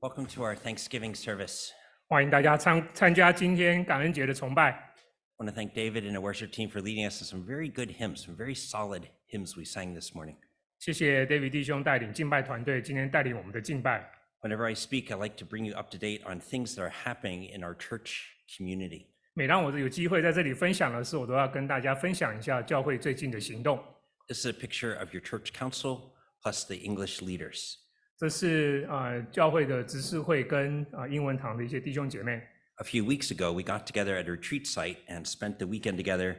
Welcome to our Thanksgiving service. 欢迎大家参参加今天感恩节的崇拜。 I want to thank David and the worship team for leading us in some very good hymns, some very solid hymns we sang this morning. 谢谢 David 弟兄带领敬拜团队，今天带领我们的敬拜。 Whenever I speak, I like to bring you up to date on things that are happening in our church community. 每当我有机会在这里分享的时候，我都要跟大家分享一下教会最近的行动。 This is a picture of your church council plus the English leaders. 这是呃教会的执事会跟啊、呃英文堂的一些弟兄姐妹。 A few weeks ago, we got together at a retreat site and spent the weekend together,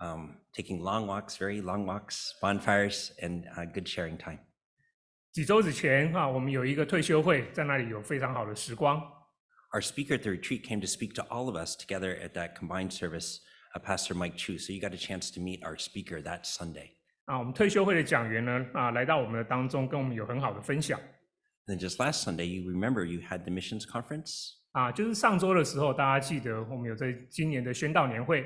um, taking long walks, very long walks, bonfires, and uh, good sharing time. 几周之前啊，我们有一个退休会，在那里有非常好的时光。 Our speaker at the retreat came to speak to all of us together at that combined service, uh, Pastor Mike Chu. So you got a chance to meet our speaker that Sunday. 啊，我们退休会的讲员呢啊来到我们的当中，跟我们有很好的分享。 Then just last Sunday, you remember you had the missions conference. 啊，就是上周的时候，大家记得我们有在今年的宣道年会，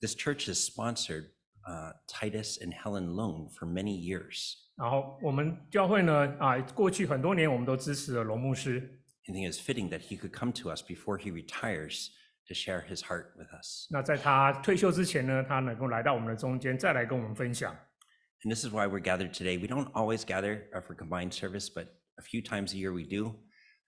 This church has sponsored uh, Titus and Helen Loan for many years. 然后我们教会呢啊，过去很多年我们都支持了龙牧师。 I think it's fitting that he could come to us before he retires to share his heart with us. 那在他退休之前呢，他能够来到我们的中间，再来跟我们分享。 And this is why we're gathered today. We don't always gather uh, for combined service, but a few times a year we do,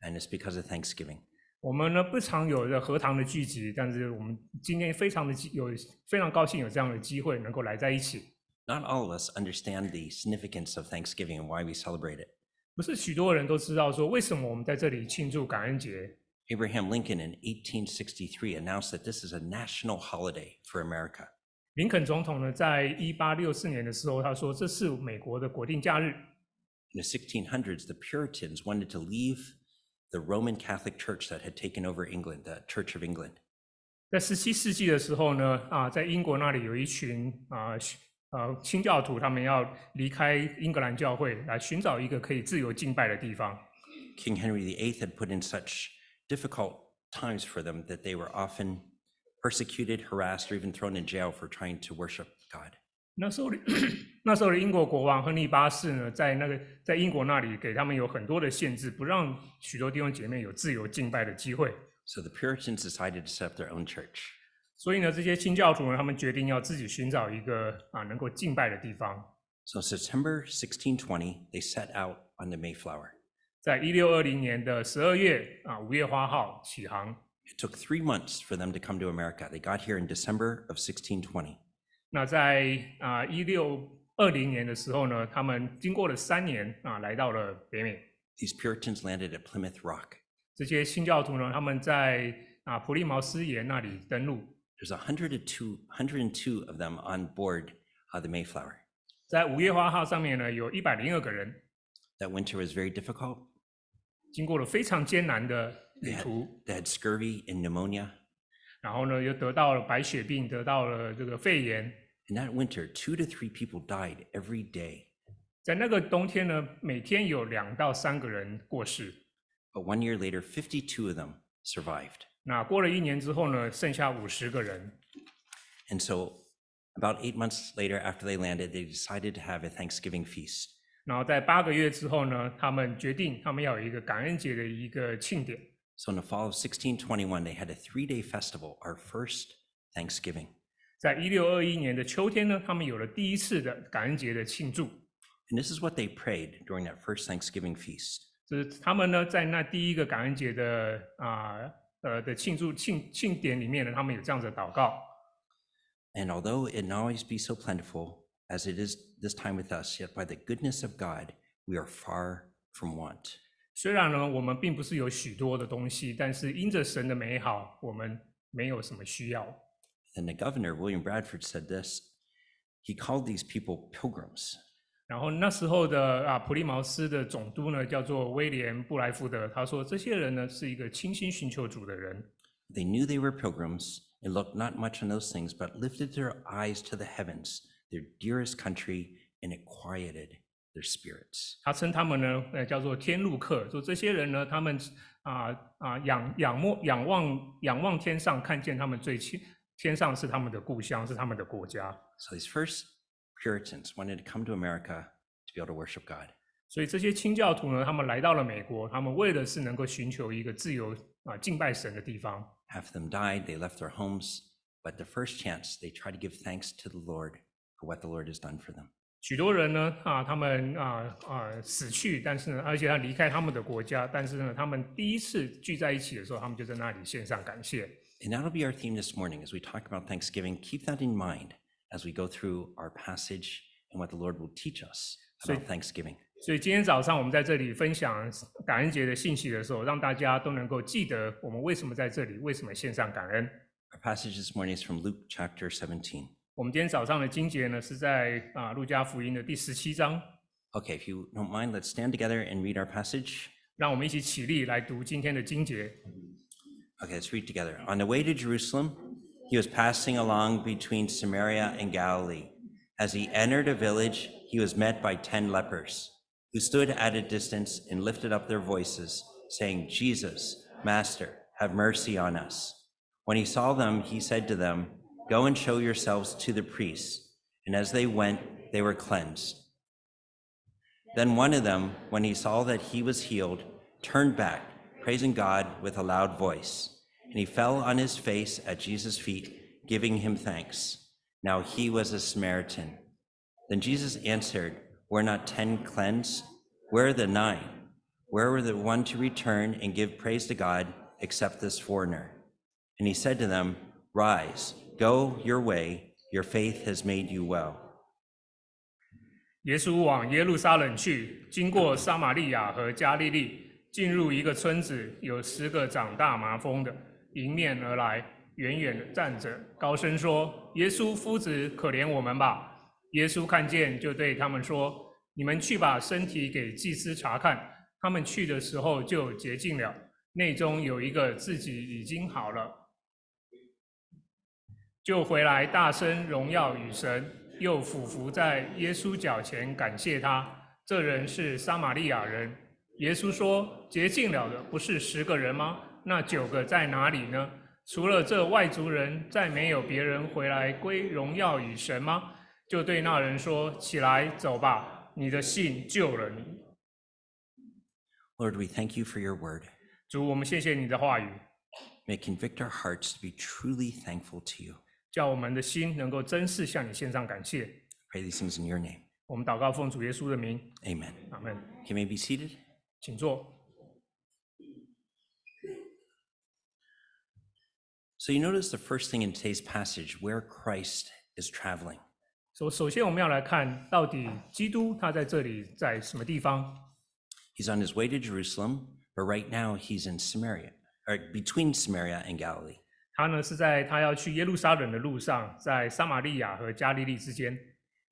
and it's because of Thanksgiving. 我们呢不常有的合堂的聚集，但是我们今天非常的机有非常高兴有这样的机会能够来在一起。 Not all of us understand the significance of Thanksgiving and why we celebrate it. 不是许多人都知道说为什么我们在这里庆祝感恩节。 Abraham Lincoln in 1863 announced that this is a national holiday for America. 林肯总统呢，在一八六四年的时候，他说这是美国的国定假日。 In the 1600s, the Puritans wanted to leave the Roman Catholic Church that had taken over England, the Church of England. 在十七世纪的时候呢，啊，在英国那里有一群啊呃清教徒，他们要离开英格兰教会，来寻找一个可以自由敬拜的地方。 King Henry VIII had put in such difficult times for them that they were often persecuted, harassed, or even thrown in jail for trying to worship God. 那时候的那时候的英国国王亨利八世呢，在那个在英国那里给他们有很多的限制，不让许多弟兄姐妹有自由敬拜的机会。So the Puritans decided to set up their own church. 所以呢，这些清教徒呢，他们决定要自己寻找一个啊能够敬拜的地方。So September 1620, they set out on the Mayflower. 在一六二零年的十二月啊五月花号起航。It took three months for them to come to America. They got here in December of 1620. 那在啊一六二零年的时候呢，他们经过了三年啊，来到了北美。These Puritans landed at Plymouth Rock. 这些新教徒呢，他们在啊普利茅斯岩那里登陆。There's 102, 102 of them on board uh, the Mayflower. 在五月花号上面呢，有一百零二个人，That winter was very difficult. 经过了非常艰难的 They 旅 had, 途，they had scurvy and pneumonia. 然后呢，又得到了白血病，得到了这个肺炎。In that winter, two to three people died every day. 在那个冬天呢，每天有两到三个人过世。But one year later, 52 of them survived. 那过了一年之后呢，剩下五十个人。And so, about eight months later, after they landed, they decided to have a Thanksgiving feast. 然后在八个月之后呢，他们决定他们要有一个感恩节的一个庆典。So, in the fall of 1621, they had a three day festival, our first Thanksgiving. 在一六二一年的秋天呢，他们有了第一次的感恩节的庆祝。 And this is what they prayed during that first Thanksgiving feast. 就是他们呢，在那第一个感恩节的啊呃的庆祝庆庆典里面呢，他们有这样子的祷告。 And although it not always be so plentiful as it is this time with us, yet by the goodness of God, we are far from want. 虽然呢，我们并不是有许多的东西，但是因着神的美好，我们没有什么需要。 And the governor, William Bradford, said this he called these people pilgrims. 然后那时候的啊普利茅斯的总督呢，叫做威廉布莱福德，他说这些人呢是一个倾心寻求主的人。 They knew they were pilgrims and looked not much on those things, but lifted their eyes to the heavens, their dearest country, and it quieted their spirits. 他称他们呢，呃，叫做天路客，说这些人呢，他们啊啊仰仰慕仰望仰望天上，看见他们最亲天上是他们的故乡，是他们的国家。 So these first Puritans wanted to come to America to be able to worship God. 所以这些清教徒呢，他们来到了美国，他们为的是能够寻求一个自由啊敬拜神的地方。 Half of them died, they left their homes, but the first chance, they try to give thanks to the Lord for what the Lord has done for them. 许多人呢啊，他们啊啊死去，但是呢，而且他离开他们的国家，但是呢，他们第一次聚在一起的时候，他们就在那里献上感谢。 And that'll be our theme this morning as we talk about Thanksgiving. Keep that in mind as we go through our passage and what the Lord will teach us So- about Thanksgiving. 所以今天早上我们在这里分享感恩节的信息的时候，让大家都能够记得我们为什么在这里，为什么献上感恩。 Our passage this morning is from Luke chapter 17. 我们今天早上的经节呢是在啊路加福音的第十七章， Okay, if you don't mind, let's stand together and read our passage. 让我们一起起立来读今天的经节。 Okay, let's read together. On the way to Jerusalem, he was passing along between Samaria and Galilee. As he entered a village, he was met by ten lepers, who stood at a distance and lifted up their voices, saying, Jesus, Master, have mercy on us. When he saw them, he said to them, Go and show yourselves to the priests. And as they went, they were cleansed. Then one of them, when he saw that he was healed, turned back, praising God with a loud voice. And he fell on his face at Jesus' feet, giving him thanks. Now he was a Samaritan. Then Jesus answered, Were not ten cleansed? Where are the nine? Where were the one to return and give praise to God except this foreigner? And he said to them, Rise, go your way, your faith has made you well. 耶稣往耶路撒冷去，经过撒玛利亚和加利利，进入一个村子，有十个长大麻风的迎面而来，远远的站着，高声说：“耶稣夫子，可怜我们吧！”耶稣看见，就对他们说：“你们去把身体给祭司查看。”他们去的时候就洁净了，内中有一个自己已经好了，就回来大声荣耀与神，又俯伏在耶稣脚前感谢他。这人是撒玛利亚人。耶稣说：“洁净了的不是十个人吗？那九个在哪里呢？除了这外族人，再没有别人回来归荣耀与神吗？”就对那人说：“起来，走吧，你的信救了你。Lord, we thank you for your word. ”主，我们谢谢你的话语，May convict our hearts to be truly thankful to you. 叫我们的心能够真实向你献上感谢。 Pray these things in your name. 我们祷告，奉主耶稣的名， Amen. 阿门。 You may be seated. 请坐。 So you notice the first thing in today's passage where Christ is traveling. 首首先，我们要来看到底基督他在这里在什么地方？ He's on his way to Jerusalem, but right now he's in Samaria, or between Samaria and Galilee. 他呢是在他要去耶路撒冷的路上，在撒玛利亚和加利利之间。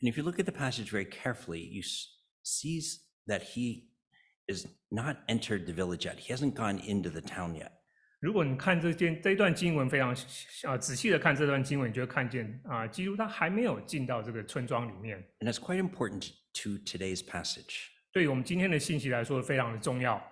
And if you look at the passage very carefully, you s- sees that he is not entered the village yet. He hasn't gone into the town yet. 如果你看这件这一段经文非常啊仔细的看这段经文，你就会看见啊，基督他还没有进到这个村庄里面。 And that's quite important to today's passage 对于我们今天的信息来说，非常的重要。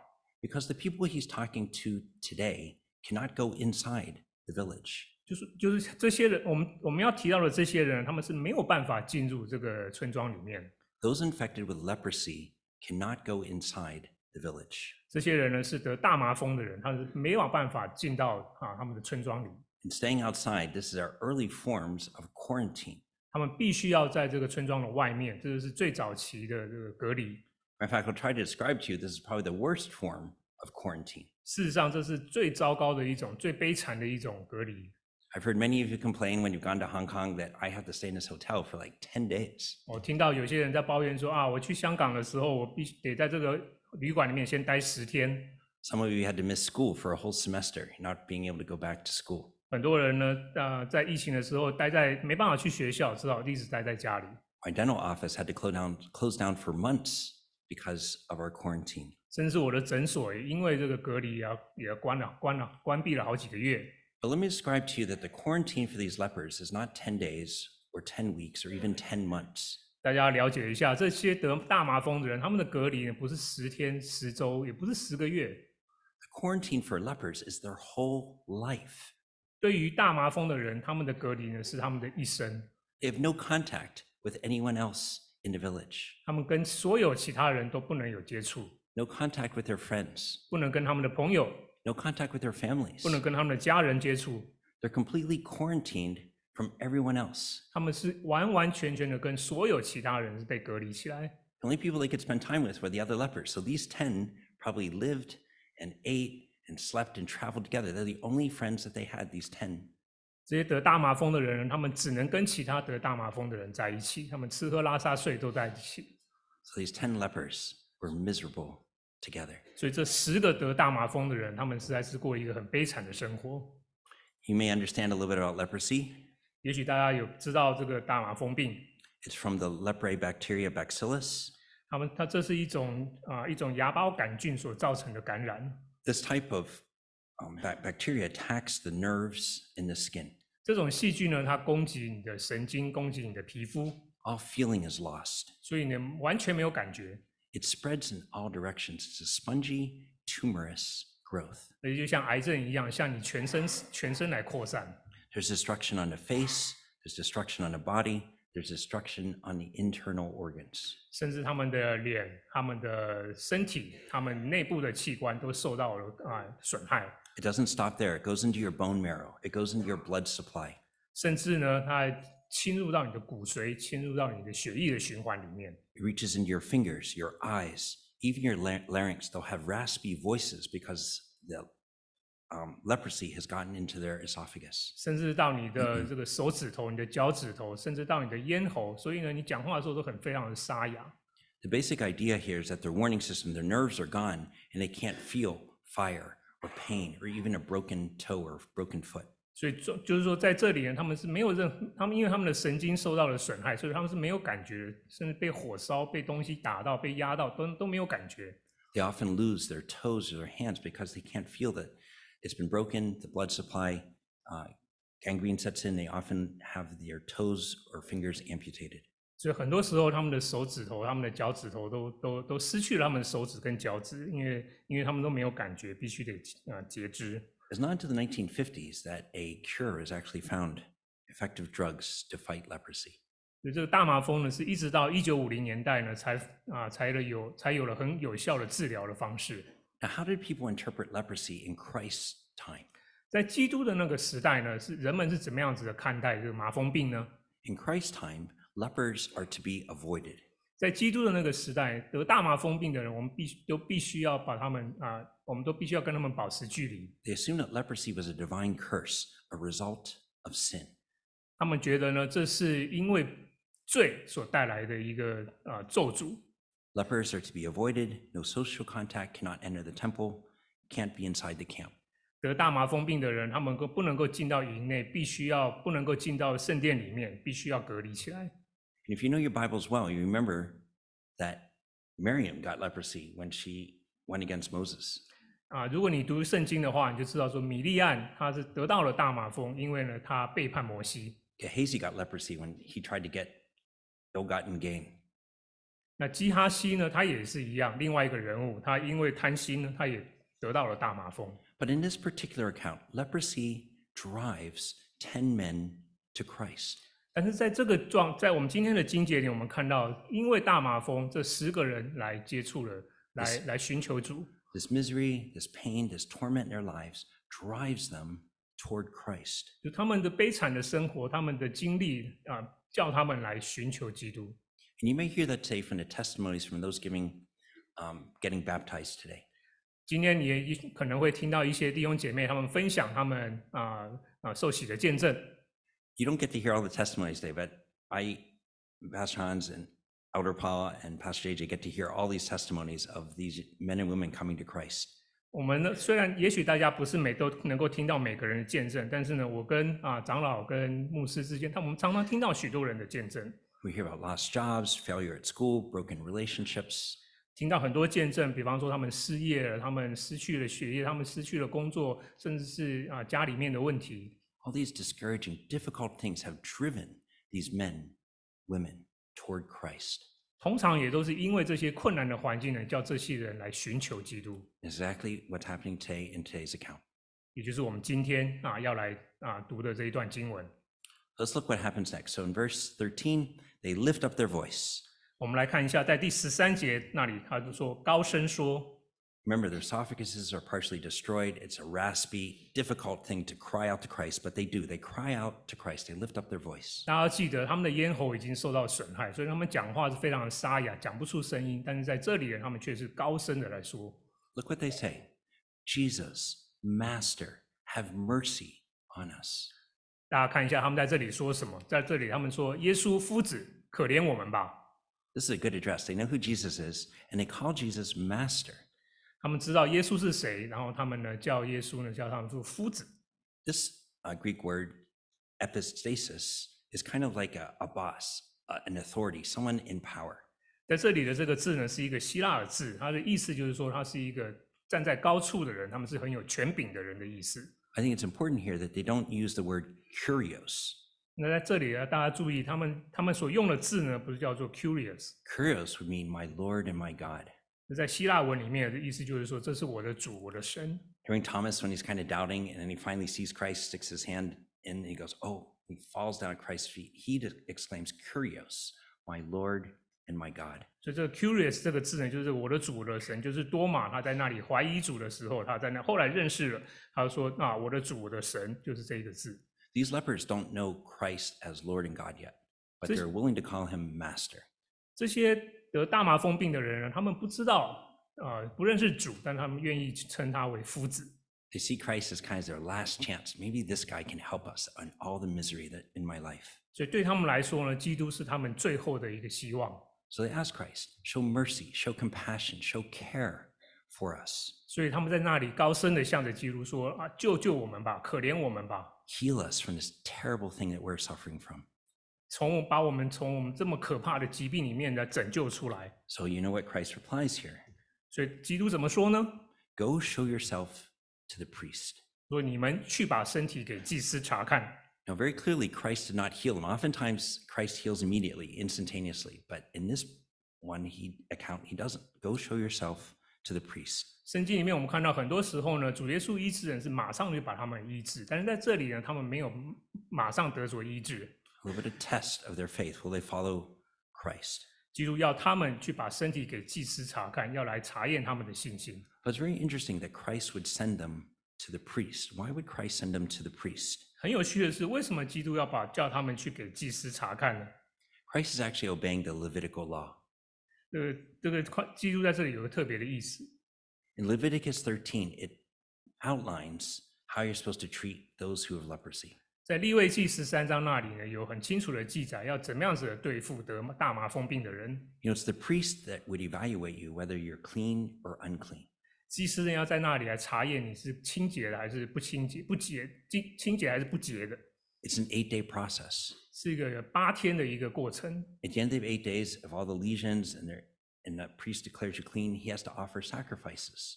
because the people he's talking to today cannot go inside the village. 就是就是这些人，我们我们要提到的这些人，他们是没有办法进入这个村庄里面。 Those infected with leprosy cannot go inside the village. 这些人呢是得大麻风的人，他是没有办法进到啊他们的村庄里， And staying outside, this is our early forms of quarantine. 他们必须要在这个村庄的外面，这就是最早期的这个隔离。 In fact, I'll try to describe to you this is probably the worst form of quarantine. 事实上，这是最糟糕的一种、最悲惨的一种隔离。 I've heard many of you complain when you've gone to Hong Kong that I have to stay in this hotel for like 10 days. 我听到有些人在抱怨说啊，我去香港的时候，我必须得在这个旅馆里面先待十天。 Some of you had to miss school for a whole semester, not being able to go back to school. 很多人呢，呃，在疫情的时候待在没办法去学校，只好一直待在家里。 My dental office had to close down, close down for months because of our quarantine. 甚至我的诊所也因为这个隔离啊，也关了、关了、关闭了好几个月。But let me describe to you that the quarantine for these lepers is not 10 days or 10 weeks or even 10 months. 大家了解一下，这些得大麻风的人，他们的隔离呢，不是十天、十周，也不是十个月。The quarantine for lepers is their whole life. 对于大麻风的人，他们的隔离呢，是他们的一生。They have no contact with anyone else in the village, 他们跟所有其他人都不能有接触，no contact with their friends, 不能跟他们的朋友， no contact with their families. 不能跟他们的家人接触， They're completely quarantined from everyone else. 他们是完完全全的跟所有其他人是被隔离起来。 The only people they could spend time with were the other lepers. So these 10 probably lived and ate and slept and traveled together. They're the only friends that they had, these 10. 这些得大麻风的人，他们只能跟其他得大麻风的人在一起，他们吃喝拉撒睡都在一起。 So these 10 lepers were miserable together. 所以这十个得大麻风的人，他们实在是过一个很悲惨的生活。 You may understand a little bit about leprosy. 也许大家有知道这个大麻风病， It's from the leprae bacteria bacillus. 他们它这是一种啊、一种芽孢杆菌所造成的感染。 This type of um, bac- bacteria attacks the nerves in the skin. 这种细菌呢，它攻击你的神经，攻击你的皮肤， All feeling is lost. 所以呢完全没有感觉。 It spreads in all directions. It's a spongy, tumorous growth. 所以就像癌症一样，向你全身全身来扩散。 There's destruction on the face, there's destruction on the body, there's destruction on the internal organs. 甚至他们的脸、他们的身体、他们内部的器官都受到了啊、损害， It doesn't stop there. It goes into your bone marrow, it goes into your blood supply. 甚至呢，它还 侵入到你的骨髓，侵入到你的血液的循环里面。 It reaches into your fingers, your eyes, even your la- larynx. They'll have raspy voices because the um, leprosy has gotten into their esophagus. 甚至到你的这个手指头、你的脚趾头，甚至到你的咽喉，所以呢，你讲话的时候都很非常的沙哑。 The basic idea here is that their warning system, their nerves are gone and they can't feel fire or pain or even a broken toe or broken foot. 所以就就是说，在这里呢，他们是没有任何，他们因为他们的神经受到了损害，所以他们是没有感觉，甚至被火烧、被东西打到、被压到，都都没有感觉。They often lose their toes or their hands because they can't feel that it's been broken, the blood supply, uh, gangrene sets in. They often have their toes or fingers amputated. 所以很多时候，他们的手指头、他们的脚趾头都都都失去了他们的手指跟脚趾，因为因为他们都没有感觉，必须得啊截肢。It's not until the 1950s that a cure is actually found, effective drugs to fight leprosy. 所以这个大麻风呢，是一直到一九五零年代呢，才啊才了有才有了很有效的治疗的方式。 Now, how did people interpret leprosy in Christ's time? 在基督的那个时代呢，是人们是怎么样子的看待这个麻风病呢？ In Christ's time, lepers are to be avoided. 在基督的那个时代，得大麻风病的人，我们必须都必须要把他们啊，我们都必须要跟他们保持距离。They assumed that leprosy was a divine curse, a result of sin. 他们觉得呢，这是因为罪所带来的一个啊咒诅。Lepers are to be avoided. No social contact, cannot enter the temple, can't be inside the camp. 得大麻风病的人，他们都不能够进到营内，必须要不能够进到圣殿里面，必须要隔离起来。And if you know your Bibles well, you remember that Miriam got leprosy when she went against Moses. 啊，如果你读圣经的话，你就知道说米利暗他是得到了大麻风，因为呢他背叛摩西。 Gehazi got leprosy when he tried to get ill-gotten gain. 那基哈西呢，他也是一样，另外一个人物，他因为贪心呢，他也得到了大麻风。 But in this particular account, leprosy drives 10 men to Christ. 但是在这个状，在我们今天的经节里，我们看到，因为大麻风，这十个人来接触了，来来寻求主。This misery, this pain, this torment in their lives drives them toward Christ. 就他们的悲惨的生活，他们的经历啊，叫他们来寻求基督。And you may hear that today from the testimonies from those giving, um, getting baptized today. 今天你也可能会听到一些弟兄姐妹他们分享他们啊啊受洗的见证。You don't get to hear all the testimonies today, but I, Pastor Hans and Elder Paula and Pastor JJ get to hear all these testimonies of these men and women coming to Christ. 我们呢，虽然也许大家不是每都能够听到每个人的见证，但是呢，我跟啊长老跟牧师之间，他们常常听到许多人的见证， We hear about lost jobs, failure at school, broken relationships, 听到很多见证，比方说他们失业了，他们失去了学业，他们失去了工作，甚至是啊家里面的问题。 all these discouraging, difficult things have driven these men, women toward Christ. 通常也都是因为这些困难的环境呢，叫这些人来寻求基督， Exactly what's happening today in today's account. 也就是我们今天啊要来啊读的这一段经文。 Let's look what happens next. So in verse 13, they lift up their voice. 我们来看一下，在第十三节那里，他就说高声说， Remember, their esophaguses are partially destroyed. It's a raspy, difficult thing to cry out to Christ, but they do. They cry out to Christ. They lift up their voice. 大家要记得他们的咽喉已经受到损害，所以他们讲话是非常的沙哑，讲不出声音。但是在这里呢，他们却是高声的来说。 Look what they say Jesus, Master, have mercy on us. 大家看一下他们在这里说什么，在这里他们说：“耶稣夫子，可怜我们吧。 This is a good address. They know who Jesus is, and they call Jesus Master. ” 他们知道耶稣是谁，然后他们呢叫耶稣呢叫他们做夫子。This uh, Greek word, epistasis, is kind of like a, a boss, uh, an authority, someone in power. 在这里的这个字呢是一个希腊的字，它的意思就是说他是一个站在高处的人，他们是很有权柄的人的意思。I think it's important here that they don't use the word curios. 那在这里呢，大家注意，他们他们所用的字呢不是叫做 curious，Curious would mean my Lord and my God. 在希腊文里面的意思就是说，这是我的主，我的神。During Thomas, when he's kind of doubting, and then he finally sees Christ, sticks his hand in, and he goes, "Oh!" He falls down at Christ's feet. He exclaims, "Kurios, my Lord and my God." 所以这个 kurios 这个字呢，就是我的主的神，就是多马他在那里怀疑主的时候，他在那后来认识了，他说啊，我的主我的神就是这个字。These lepers don't know Christ as Lord and God yet, but they're willing to call him master. 这些得大麻风病的人呢，他们不知道啊、呃不认识主，但他们愿意称他为夫子。They see Christ as kind of their last chance. Maybe this guy can help us on all the misery that in my life. 所以对他们来说呢，基督是他们最后的一个希望。So they ask Christ, show mercy, show compassion, show care for us. 所以他们在那里高声的向着基督说：“啊，救救我们吧，可怜我们吧，Heal us from this terrible thing that we're suffering from. 从把我们从我们这么可怕的疾病里面来拯救出来。So you know what Christ replies here 所以基督怎么说呢？Go show yourself to the priest. 说你们去把身体给祭司查看。Now, very clearly, Christ did not heal him. Oftentimes, Christ heals immediately, instantaneously. But in this one, he account he doesn't. Go show yourself to the priest. 圣经里面我们看到很多时候呢，主耶稣医治人是马上就把他们医治，但是在这里呢，他们没有马上得所医治。A little bit of test of their faith. Will they follow Christ? 基督要他们去把身体给祭司查看，要来查验他们的信心。 But it's very interesting that Christ would send them to the priest. Why would Christ send them to the priest? 很有趣的是，为什么基督要把叫他们去给祭司查看呢？ Christ is actually obeying the Levitical law. 这个这个快基督在这里有个特别的意思。 In Leviticus 13, it outlines how you're supposed to treat those who have leprosy. 在立位记十三章那里呢，有很清楚的记载，要怎么样子对付得大麻风病的人。You know, it's the priest that would evaluate you whether you're clean or unclean. 祭司呢要在那里来查验你是清洁的还是不清洁，不洁清清洁还是不洁的，It's an eight day process. 是一个八天的一个过程。At the end of eight days, if all the lesions and, they're- and the priest declares you clean, he has to offer sacrifices.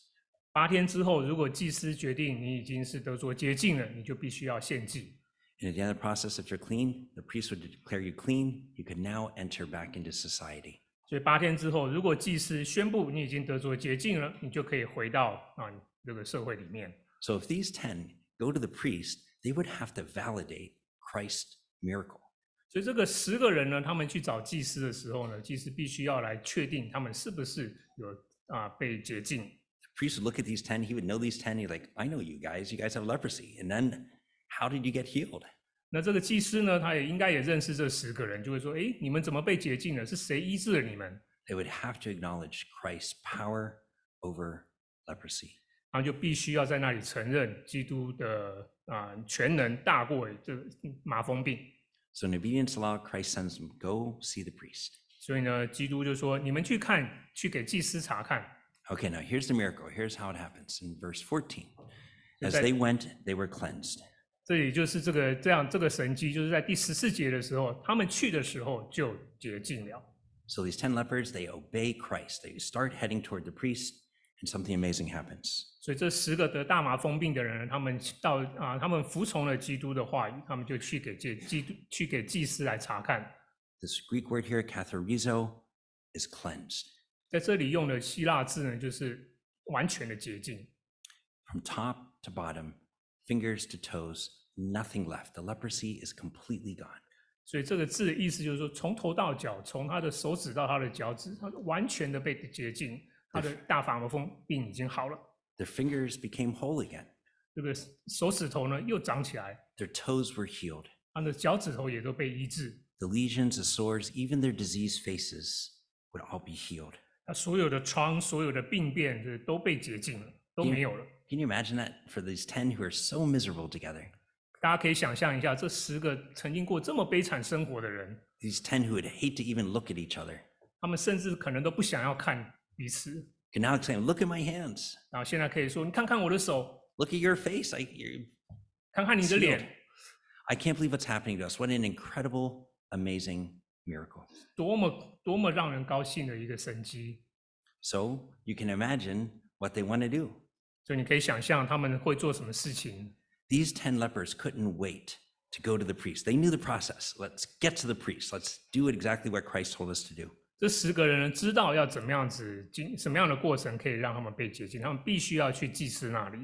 八天之后，如果祭司决定你已经是得着洁净了，你就必须要献祭。And at the end of the process, if you're clean, the priest would declare you clean. You could now enter back into society. 所以八天之后，如果祭司宣布你已经得着洁净了，你就可以回到啊这个社会里面。 So if these 10 go to the priest, they would have to validate Christ's miracle. 所以这个十个人呢，他们去找祭司的时候呢，祭司必须要来确定他们是不是有啊被洁净。 The priest would look at these 10, he would know these 10. He's like, I know you guys, you guys have leprosy. And then how did you get healed? 那这个祭司呢，他也应该也认识这十个人，就会说：诶，你们怎么被洁净了？是谁医治了你们？ They would have to acknowledge Christ's power over leprosy. 然后就必须要在那里承认基督的啊全能大过这个麻风病。 So in obedience to law, Christ sends them, go see the priest. 所以呢，基督就说：你们去看，去给祭司查看。 Okay, now here's the miracle. Here's how it happens in verse 14. As that- they went, they were cleansed. 这里就是这个这样这个神迹，就是在第十四节的时候，他们去的时候就洁净了。 So these 10 lepers, they obey Christ. They start heading toward the priest, and something amazing happens. 所以这十个得大麻风病的人，他们到啊，他们服从了基督的话语，他们就去给祭基督去给祭司来查看。 This Greek word here, katharizo, is cleansed. 在这里用的希腊字呢，就是完全的洁净， From top to bottom, fingers to toes, nothing left. The leprosy is completely gone. 所以这个字的意思就是说，从头到脚，从他的手指到他的脚趾，他完全的被洁净，他的大法魔风病已经好了。 Their fingers became whole again. 这个手指头呢又长起来， Their toes were healed. 他的脚趾头也都被医治， The lesions, the sores, even their diseased faces would all be healed. 他所有的疮、所有的病变，这都被洁净了，都没有了。 Can you imagine that for these 10 who are so miserable together? 大家可以想象一下，这十个曾经过这么悲惨生活的人， These 10 who would hate to even look at each other. 他们甚至可能都不想要看彼此， Can now say, Look at my hands. 然后现在可以说：“你看看我的手， Look at your face. I, you're 看看你的 healed. 脸， I can't believe what's happening to us. What an incredible, amazing miracle. 多么多么让人高兴的一个神迹。” So you can imagine what they want to do. 所以你可以想象他们会做什么事情。 These 10 lepers couldn't wait to go to the priest. They knew the process. Let's get to the priest. Let's do exactly what Christ told us to do. 这十个人呢，知道要怎么样子经什么样的过程可以让他们被洁净，他们必须要去祭司那里。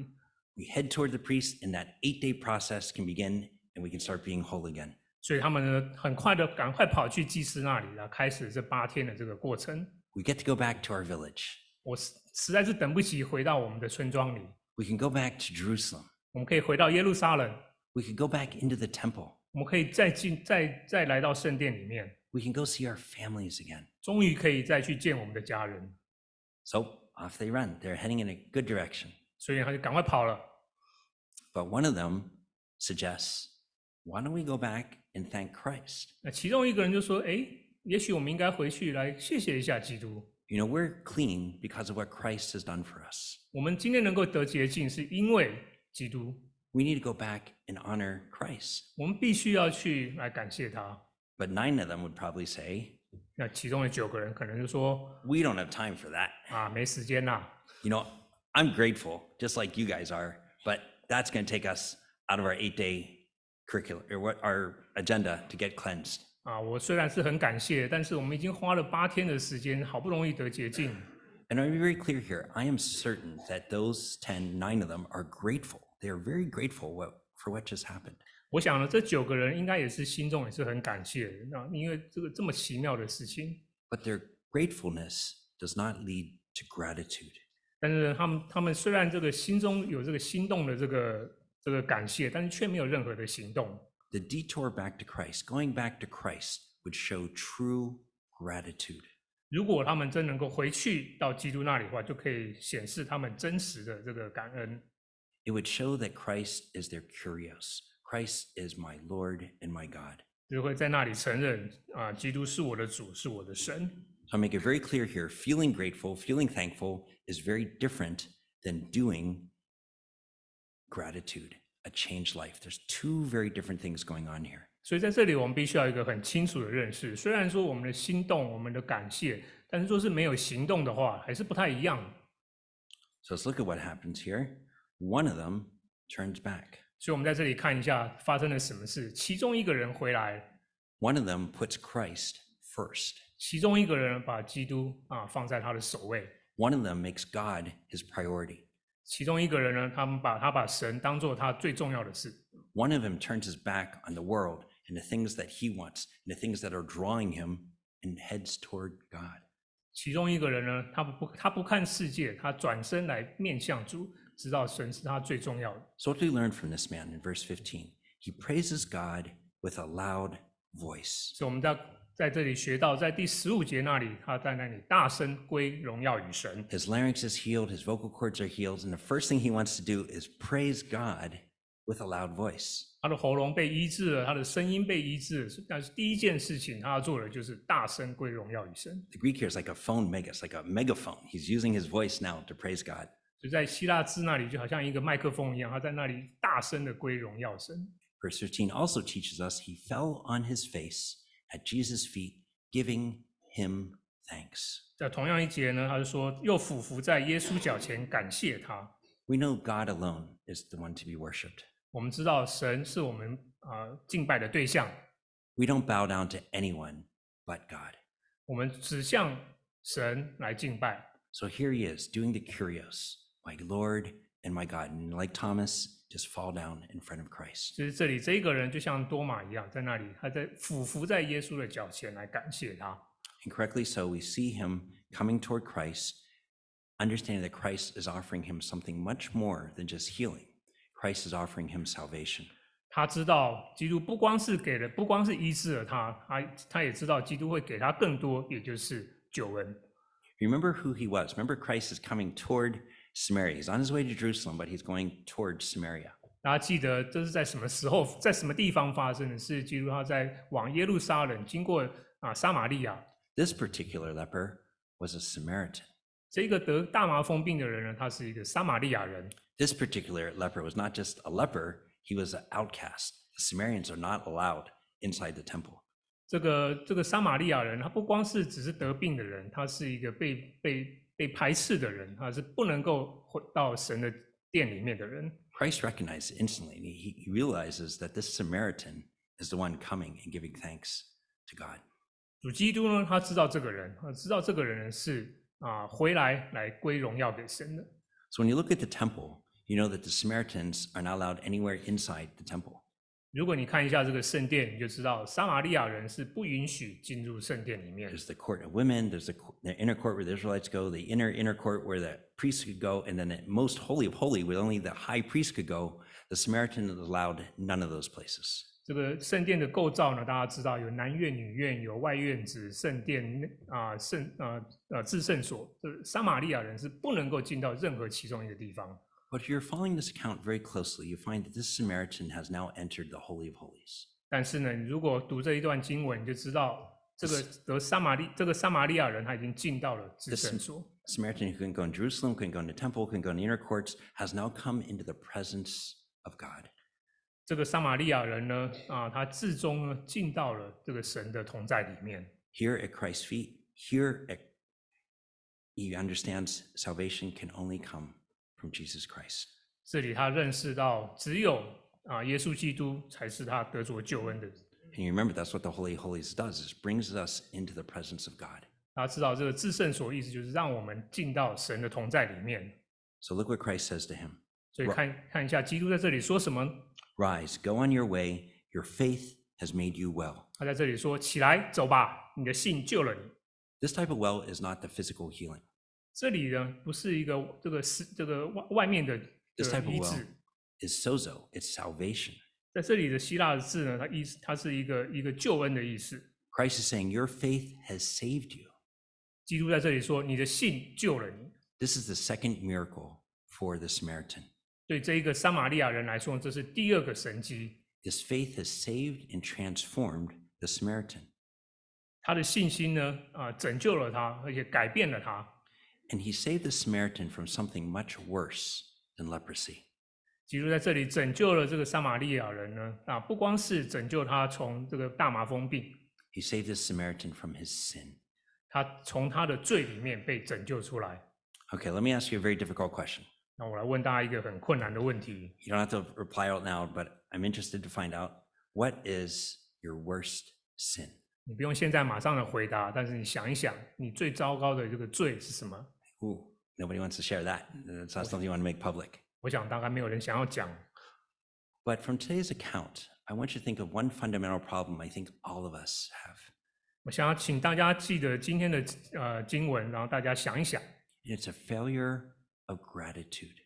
We head toward the priest, and that eight day process can begin, and we can start being whole again. 所以他们呢，很快的赶快跑去祭司那里，然后开始这八天的这个过程。 We get to go back to our village. 我实实在是等不及回到我们的村庄里， We can go back to Jerusalem. 我们可以回到耶路撒冷， We can go back into the temple. 我们可以再进再再来到圣殿里面， We can go see our families again. 终于可以再去见我们的家人。 So off they run. They're heading in a good direction. 所以他就赶快跑了。 But one of them suggests, why don't we go back and thank Christ? 那其中一个人就说：“哎，也许我们应该回去来谢谢一下基督。 You know, we're clean because of what Christ has done for us. 我们今天能够得洁净，是因为 基督。 We need to go back and honor Christ. 我们必须要去来感谢他。 But nine of them would probably say, 那其中的九个人可能就说 we don't have time for that. 啊，没时间啦。 You know, I'm grateful, just like you guys are, but that's going to take us out of our eight day curriculum or what our agenda to get cleansed. 啊，我虽然是很感谢，但是我们已经花了八天的时间，好不容易得洁净。 And I want to be very clear here. I am certain that those 10, nine of them are grateful. They are very grateful what, for what just happened. 我想呢，这九个人应该也是心中也是很感谢的，那因为这个这么奇妙的事情。 But their gratefulness does not lead to gratitude. 但是呢他们他们虽然这个心中有这个心动的这个这个感谢，但是却没有任何的行动。 The detour back to Christ, going back to Christ, would show true gratitude. 如果他们真能够回去到基督那里的话，就可以显示他们真实的这个感恩。It would show that Christ is their kurios. Christ is my Lord and my God. 就会在那里承认啊，基督是我的主，是我的神。So I make it very clear here: feeling grateful, feeling thankful is very different than doing gratitude, a changed life. There's two very different things going on here. 所以在这里，我们必须要有一个很清楚的认识。虽然说我们的心动、我们的感谢，但是若是没有行动的话，还是不太一样。So let's look at what happens here. One of them turns back. 所以我们在这里看一下发生了什么事。其中一个人回来，One of them puts Christ first. 其中一个人把基督啊放在他的首位，One of them makes God his priority. 其中一个人呢，他们把他把神当做他最重要的事。One of them turns his back on the world and the things that he wants and the things that are drawing him and heads toward God. 其中一个人呢，他不他不看世界，他转身来面向主，知道神是他最重要的。 So, what do we learn from this man in verse 15? He praises God with a loud voice. 所以我们在在这里学到，在第十五节那里，他在那里大声归荣耀与神。 His larynx is healed, his vocal cords are healed, and the first thing he wants to do is praise God with a loud voice. 他的喉咙被医治了，他的声音被医治了，但是第一件事情他要做的就是大声归荣耀与神。 The Greek here is like a phone megas, like a megaphone. He's using his voice now to praise God. 就在希腊字那里，就好像一个麦克风一样，他在那里大声的归荣耀神。 Verse 15 also teaches us he fell on his face at Jesus' feet, giving him thanks. 在同样一节呢，他就说又俯伏在耶稣脚前感谢他。 We know God alone is the one to be worshiped. We don't bow down to anyone but God. so here he is doing the kurios, my Lord and my God. And like Thomas, just fall down in front of Christ. and correctly so, we see him coming toward Christ, understanding that Christ is offering him something much more than just healing. Christ is offering him salvation. 他知道基督不光是给了，不光是医治了他，他他也知道基督会给他更多，也就是救恩。 Remember who he was. Remember, Christ is coming toward Samaria. He's on his way to Jerusalem, but he's going toward Samaria. 大家记得这是在什么时候，在什么地方发生的？是基督他在往耶路撒冷经过啊撒玛利亚， This particular leper was a Samaritan. 这个得大麻风病的人呢，他是一个撒玛利亚人。 this particular leper was not just a leper, he was an outcast. The Samaritans are not allowed inside the temple. 这个这个撒玛利亚人，他不光是只是得病的人，他是一个被被被排斥的人，他是不能够回到神的殿里面的人。Christ recognizes instantly. He, he realizes that this Samaritan is the one coming and giving thanks to God. 主基督呢，他知道这个人，他知道这个人是啊、回来来归荣耀给神的。So when you look at the temple, you know that the Samaritans are not allowed anywhere inside the temple. 如果你看一下这个圣殿，你就知道撒玛利亚人是不允许进入圣殿里面。 There's the court of women, there's the, co- the inner court where the Israelites go, the inner inner court where the priests could go, and then the most holy of holy where only the high priest could go. The Samaritan is allowed none of those places. 这个圣殿的构造呢，大家知道有男院、女院，有外院子、圣殿啊、圣呃呃至圣所。这撒玛利亚人是不能够进到任何其中一个地方。 But if you're following this account very closely, you find that this Samaritan has now entered the Holy of Holies. 但是呢，你如果读这一段经文，你就知道这个得撒玛利这个撒玛利亚人他已经进到了至圣所。 Samaritan who couldn't go in Jerusalem, couldn't go in the temple, couldn't go in the inner courts, has now come into the presence of God. 这个撒玛利亚人呢，啊，他至终呢进到了这个神的同在里面。 Here at Christ's feet, here at, he understands salvation can only come from Jesus Christ. 这里他认识到，只有啊耶稣基督才是他得着救恩的。 And you remember that's what the Holy of Holies does, is brings us into the presence of God. 他知道这个至圣所意思就是让我们进到神的同在里面。 So look what Christ says to him. 所以看看一下基督在这里说什么？ Rise, go on your way, your faith has made you well. 他在这里说：“起来，走吧，你的信救了你。 This type of well is not the physical healing. ” 这里呢，不是一个这个是这个外外面的 This 的 type of 医 well 治，is sozo, it's salvation. 在这里的希腊的字呢，它意思它是一个一个救恩的意思。Christ is saying, Your faith has saved you. 基督在这里说：“你的信救了你。This is the second miracle for the Samaritan. ”对这一个撒玛利亚人来说，这是第二个神迹。This faith has saved and transformed the Samaritan. 他的信心呢，啊、拯救了他，而且改变了他。And he saved the Samaritan from something much worse than leprosy. 基督在这里拯救了这个撒玛利亚人呢，啊，不光是拯救他从这个大麻风病， He saved the Samaritan from his sin. 他从他的罪里面被拯救出来。 Okay, let me ask you a very difficult question. 那我来问大家一个很困难的问题： You don't have to reply out loud, but I'm interested to find out what is your worst sin? 你不用现在马上的回答，但是你想一想，你最糟糕的这个罪是什么？Ooh, nobody wants to share that. That's not something you want to make public. 我想大概没有人想要讲。But from today's account, I want you to think of one fundamental problem I think all of us have. 我想要请大家记得今天的呃经文，然后大家想一想，it's a failure of gratitude.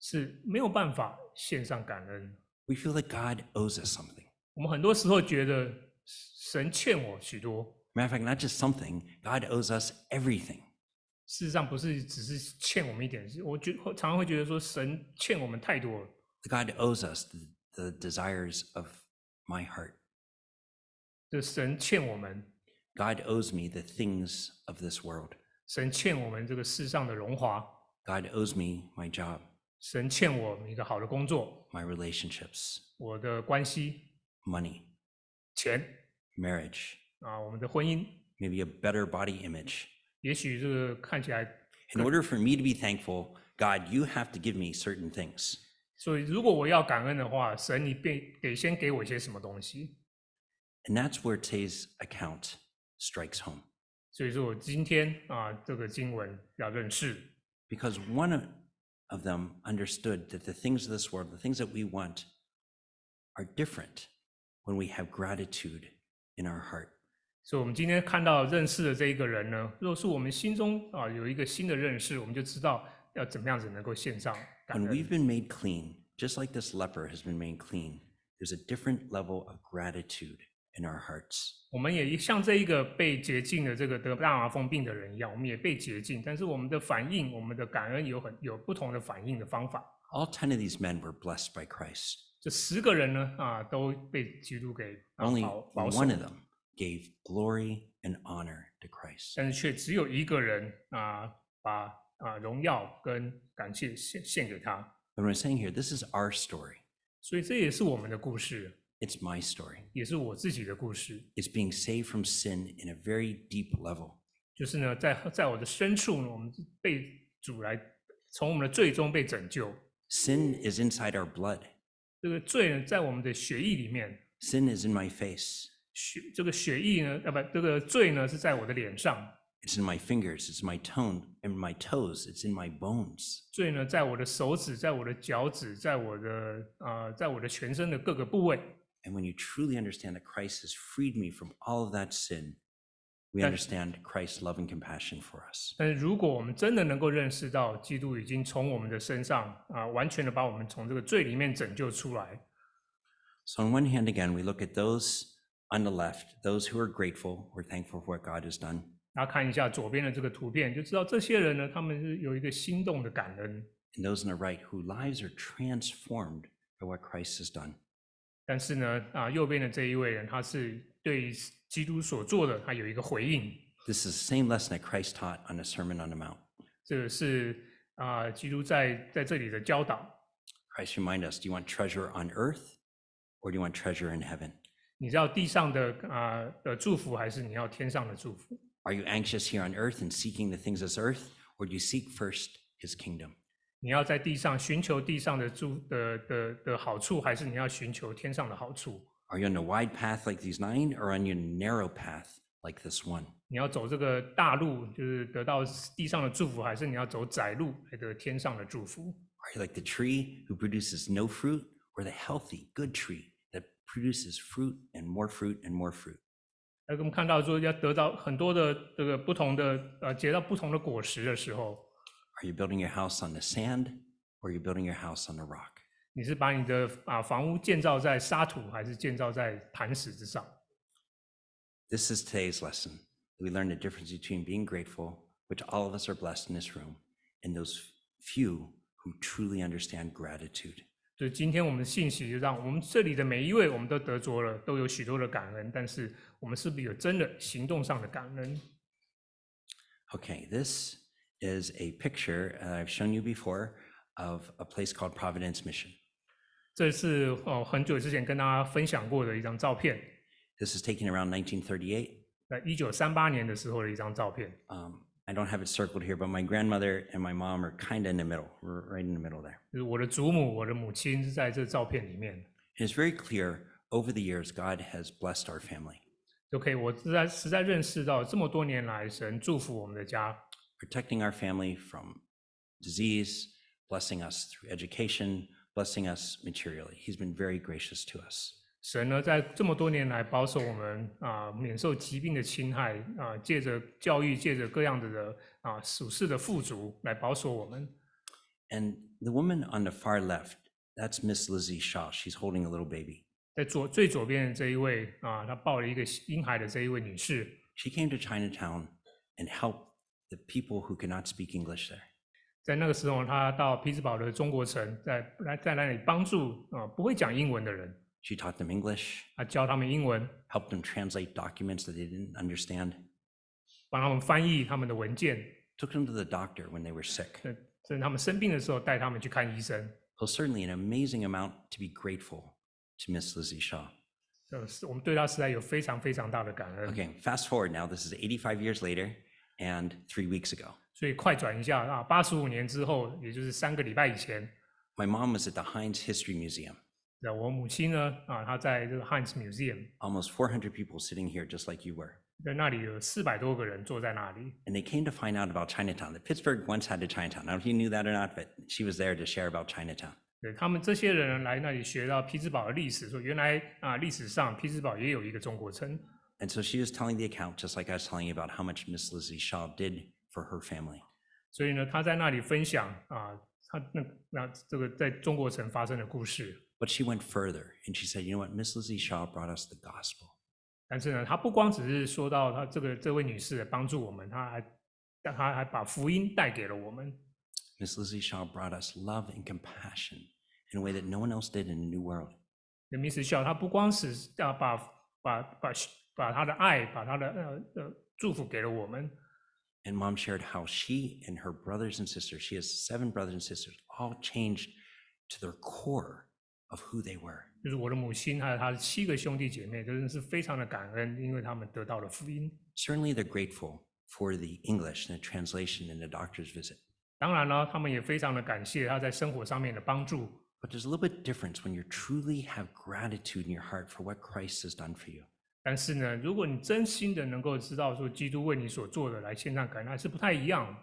是没有办法献上感恩。We feel that God owes us something. 我们很多时候觉得神欠我许多， Matter of fact, not just something, God owes us everything. 事实上不是只是欠我们一点，是我觉常常会觉得说神欠我们太多了。 God owes us the, the desires of my heart. 这神欠我们， God owes me the things of this world. 神欠我们这个世上的荣华， God owes me my job, 神欠我一个好的工作， my relationships, 我的关系、 money, 钱 marriage, 啊，我们的婚姻， maybe a better body image. 也许这个看起来， In order for me to be thankful, God, you have to give me certain things. 所以如果我要感恩的话，神你得得先给我一些什么东西。 And that's where today's account strikes home. 所以说我今天啊，这个经文要认识， Because one of, of them understood that the things of this world, the things that we want, are different when we have gratitude in our heart. 所以，我们今天看到认识的这一个人呢，若是我们心中啊有一个新的认识，我们就知道要怎么样子能够献上感 When 恩。 we've been made clean, just like this leper has been made clean, there's a different level of gratitude in our hearts. 我们也像这一个被洁净的这个得大麻风病的人一样，我们也被洁净，但是我们的反应，我们的感恩有很有不同的反应的方法。 All 10 of these men were blessed by Christ. 这十个人呢，啊，都被基督给啊 Only 保保守 one，of them gave glory and honor to Christ. 但是却只有一个人啊，把啊荣耀跟感谢献献给他。 But what I'm saying here, this is our story. 所以这也是我们的故事， It's my story. 也是我自己的故事。 It's being saved from sin in a very deep level. 就是呢，在在我的深处呢，我们被主来从我们的罪中被拯救。 Sin is inside our blood. 这个罪呢，在我们的血液里面，Sin is in my face. 血这个血液呢，啊不，这个罪呢是在我的脸上，It's in my fingers. It's my tone and my toes. It's in my bones. 罪呢在我的手指，在我的脚趾，在我的啊、呃在我的全身的各个部位。And when you truly understand that Christ has freed me from all of that sin, we Yes. understand Christ's love and compassion for us. 但是如果我们真的能够认识到基督已经从我们的身上啊、完全的把我们从这个罪里面拯救出来， So, on one hand, again, we look at those on the left, those who are grateful, we're thankful for what God has done. 大家看一下左边的这个图片，就知道这些人呢，他们是有一个心动的感恩。 And those on the right whose lives are transformed by what Christ has done. 但是呢，啊，右边的这一位人，他是 对基督所做的，他有一个回应。This is the same lesson that Christ taught on the Sermon on the Mount. 这个是啊，基督在在这里的教导。Christ remind us, do you want treasure on earth or do you want treasure in heaven? 你是要地上的啊的祝福，还是你要天上的祝福？Are you anxious here on earth and seeking the things of this earth or do you seek first his kingdom? 你要在地上寻求地上的祝的的的好处，还是你要寻求天上的好处？Are you on a wide path like these nine or on your narrow path like this one? 你要走这个大路，就是得到地上的祝福，还是你要走窄路来得天上的祝福？ Are you like the tree who produces no fruit or the healthy, good tree that produces fruit and more fruit and more fruit? 那我们看到说，要得到很多的这个不同的呃结到不同的果实的时候， Are you building your house on the sand or are you building your house on the rock? 你是把你的啊房屋建造在沙土，还是建造在磐石之上？This is today's lesson. We learn the difference between being grateful, which all of us are blessed in this room, and those few who truly understand gratitude. 所以今天我们的信息就让我们这里的每一位，我们都得着了，都有许多的感恩。但是我们是不是有真的行动上的感恩？Okay, this is a picture uh, I've shown you before of a place called Providence Mission. 这是哦很久之前跟大家分享过的一张照片， This is taken around 1938. 在一九三八年的时候的一张照片。 Um, I don't have it circled here, but my grandmother and my mom are kind of in the middle. We're right in the middle there. 就是我的祖母、我的母亲是在这照片里面， And it's very clear over the years, God has blessed our family, 就可以我实在实在认识到这么多年来，神祝福我们的家， protecting our family from disease, blessing us through education, blessing us materially. He's been very gracious to us. 神呢在这么多年来保守我们啊、免受疾病的侵害啊、借着教育，借着各样的的啊属世的富足来保守我们。 And the woman on the far left, that's Miss Lizzie Shaw. She's holding a little baby. 在左最左边的这一位啊，她抱了一个婴孩的这一位女士， She came to Chinatown and helped the people who could not speak English there. 在那个时候，她到匹兹堡的中国城，在来在那里帮助啊不会讲英文的人， She taught them English, 她教他们英文， helped them translate documents that they didn't understand, 帮他们翻译他们的文件， took them to the doctor when they were sick. 甚甚至他们生病的时候带他们去看医生。 So certainly an amazing amount to be grateful to Miss Lizzie Shaw. 呃，是我们对她实在有非常非常大的感恩。 Okay, fast forward now. This is 85 years later and three weeks ago. 所以快转一下啊，八十五年之后，也就是三个礼拜以前， My mom was at the Heinz History Museum. 那我母亲呢啊，她在这个 Heinz Museum， Almost 400 people sitting here just like you were. 在那里有四百多个人坐在那里。 And they came to find out about Chinatown. That Pittsburgh once had a Chinatown. I don't know if you knew that or not, but she was there to share about Chinatown. 对他们这些人来那里学到匹兹堡的历史，说原来啊历史上匹兹堡也有一个中国城。 And so she was telling the account, just like I was telling you about how much Miss Lizzie Shaw did for her family. 所以呢，他在那里分享啊，他那那这个在中国城发生的故事。 But she went further and she said, you know what? Miss Lizzie Shaw brought us the gospel. 但是呢，他不光只是说到他这个这位女士帮助我们，他还但他还把福音带给了我们。 Miss Lizzie Shaw brought us love and compassion in a way that no one else did in the New World. 那 Miss 笑，他不光是要把把把 把他的爱，把他的呃呃祝福给了我们。 And mom shared how she and her brothers and sisters, she has seven brothers and sisters, all changed to their core of who they were. 就是我的母亲还有她的七个兄弟姐妹，真的是非常的感恩，因为他们得到了福音。 Certainly, they're grateful for the English and the translation and the doctor's visit. 当然了，他们也非常的感谢他在生活上面的帮助。 But there's a little bit difference when you truly have gratitude in your heart for what Christ has done for you. 但是呢，如果你真心的能够知道说基督为你所做的来献上感恩，还是不太一样的。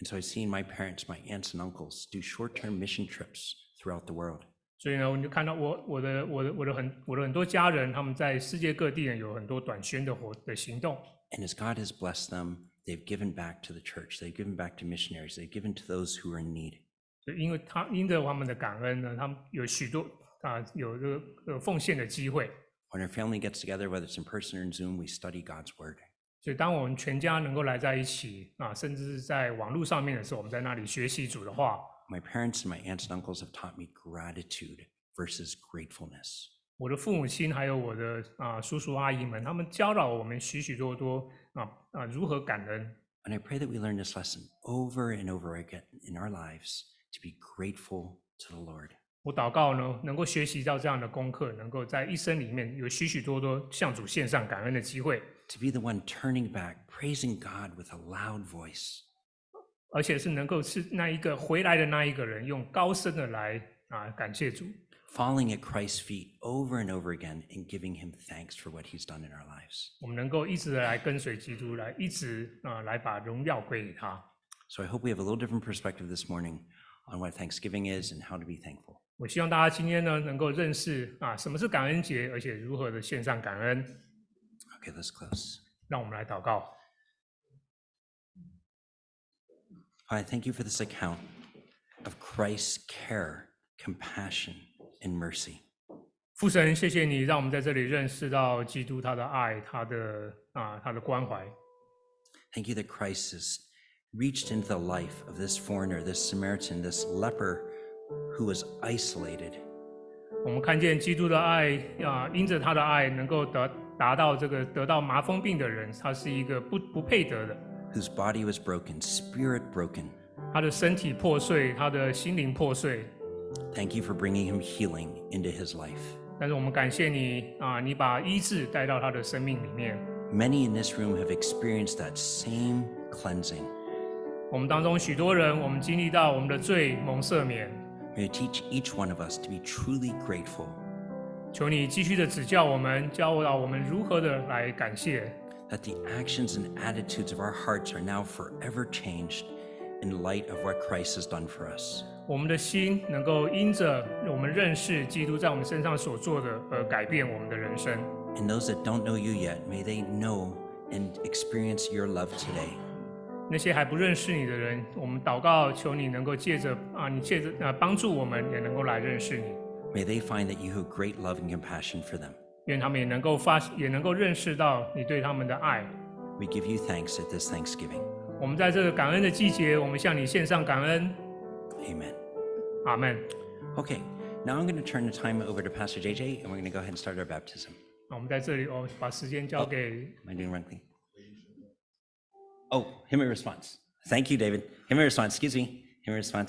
And so I've seen my parents, my aunts and uncles do short-term mission trips throughout the world. 所以呢，我就看到我我的我的我的很我的很多家人，他们在世界各地呢有很多短宣的活的行动。And as God has blessed them, they've given back to the church. They've given back to missionaries. They've given to those who are in need. 就因为他因着他们的感恩呢，他们有许多啊有这个呃奉献的机会。When our family gets together, whether it's in person or in Zoom, we study God's word. 所以当我们全家能够来在一起啊，甚至是在网络上面的时候，我们在那里学习主的话。 My parents and my aunts and uncles have taught me gratitude versus gratefulness. 我的父母亲还有我的啊叔叔阿姨们，他们教导我们许许多多啊啊如何感恩。 And I pray that we learn this lesson over and over again in our lives to be grateful to the Lord. 我祷告呢，能够学习到这样的功课，能够在一生里面有许许多多向主献上感恩的机会，To be the one turning back, praising God with a loud voice. 而且是能够是那一个回来的那一个人，用高声的来啊感谢主，falling at Christ's feet over and over again and giving him thanks for what he's done in our lives. 我们能够一直的来跟随基督，来一直啊来把荣耀归给他。So I hope we have a little different perspective this morning on what Thanksgiving is and how to be thankful. 我希望大家今天呢能够认识啊什么是感恩节，而且如何的献上感恩。 Okay, let's close. 让我们来祷告。 I thank you for this account of Christ's care, compassion, and mercy. 父神，谢谢你让我们在这里认识到基督他的爱，他的啊他的关怀。 Thank you that Christ has reached into the life of this foreigner, this Samaritan, this leper who was isolated. 我们看见基督的爱啊，因着他的爱，能够得达到这个得到麻风病的人，他是一个不不配得的， whose body was broken, spirit broken. 他的身体破碎，他的心灵破碎。 Thank you for bringing him healing into his life. 但是我们感谢你啊，你把医治带到他的生命里面。 Many in this room have experienced that same cleansing. 我们当中许多人，我们经历到我们的罪蒙赦免， May you teach each one of us to be truly grateful, 求你继续的指教我们，教导我们如何的来感谢。 that the actions and attitudes of our hearts are now forever changed in light of what Christ has done for us. 我们的心能够因着我们认识基督在我们身上所做的而改变我们的人生。 And those that don't know you yet, may they know and experience your love today. 那些还不认识你的人，我们祷告，求你能够借着啊，你借着啊帮助我们，也能够来认识你。 May they find that you have great love and compassion for them. 愿他们也能够发，也能够认识到你对他们的爱。 We give you thanks at this Thanksgiving. 我们在这个感恩的季节，我们向你献上感恩。 Amen. 阿门。 Okay, now I'm going to turn the time over to Pastor JJ, and we're going to go ahead and start our baptism. 那我们在这里哦，把时间交给 Am I doing wrong thing? Oh, hymn response. Thank you, David. Hymn response. Excuse me. Hymn response.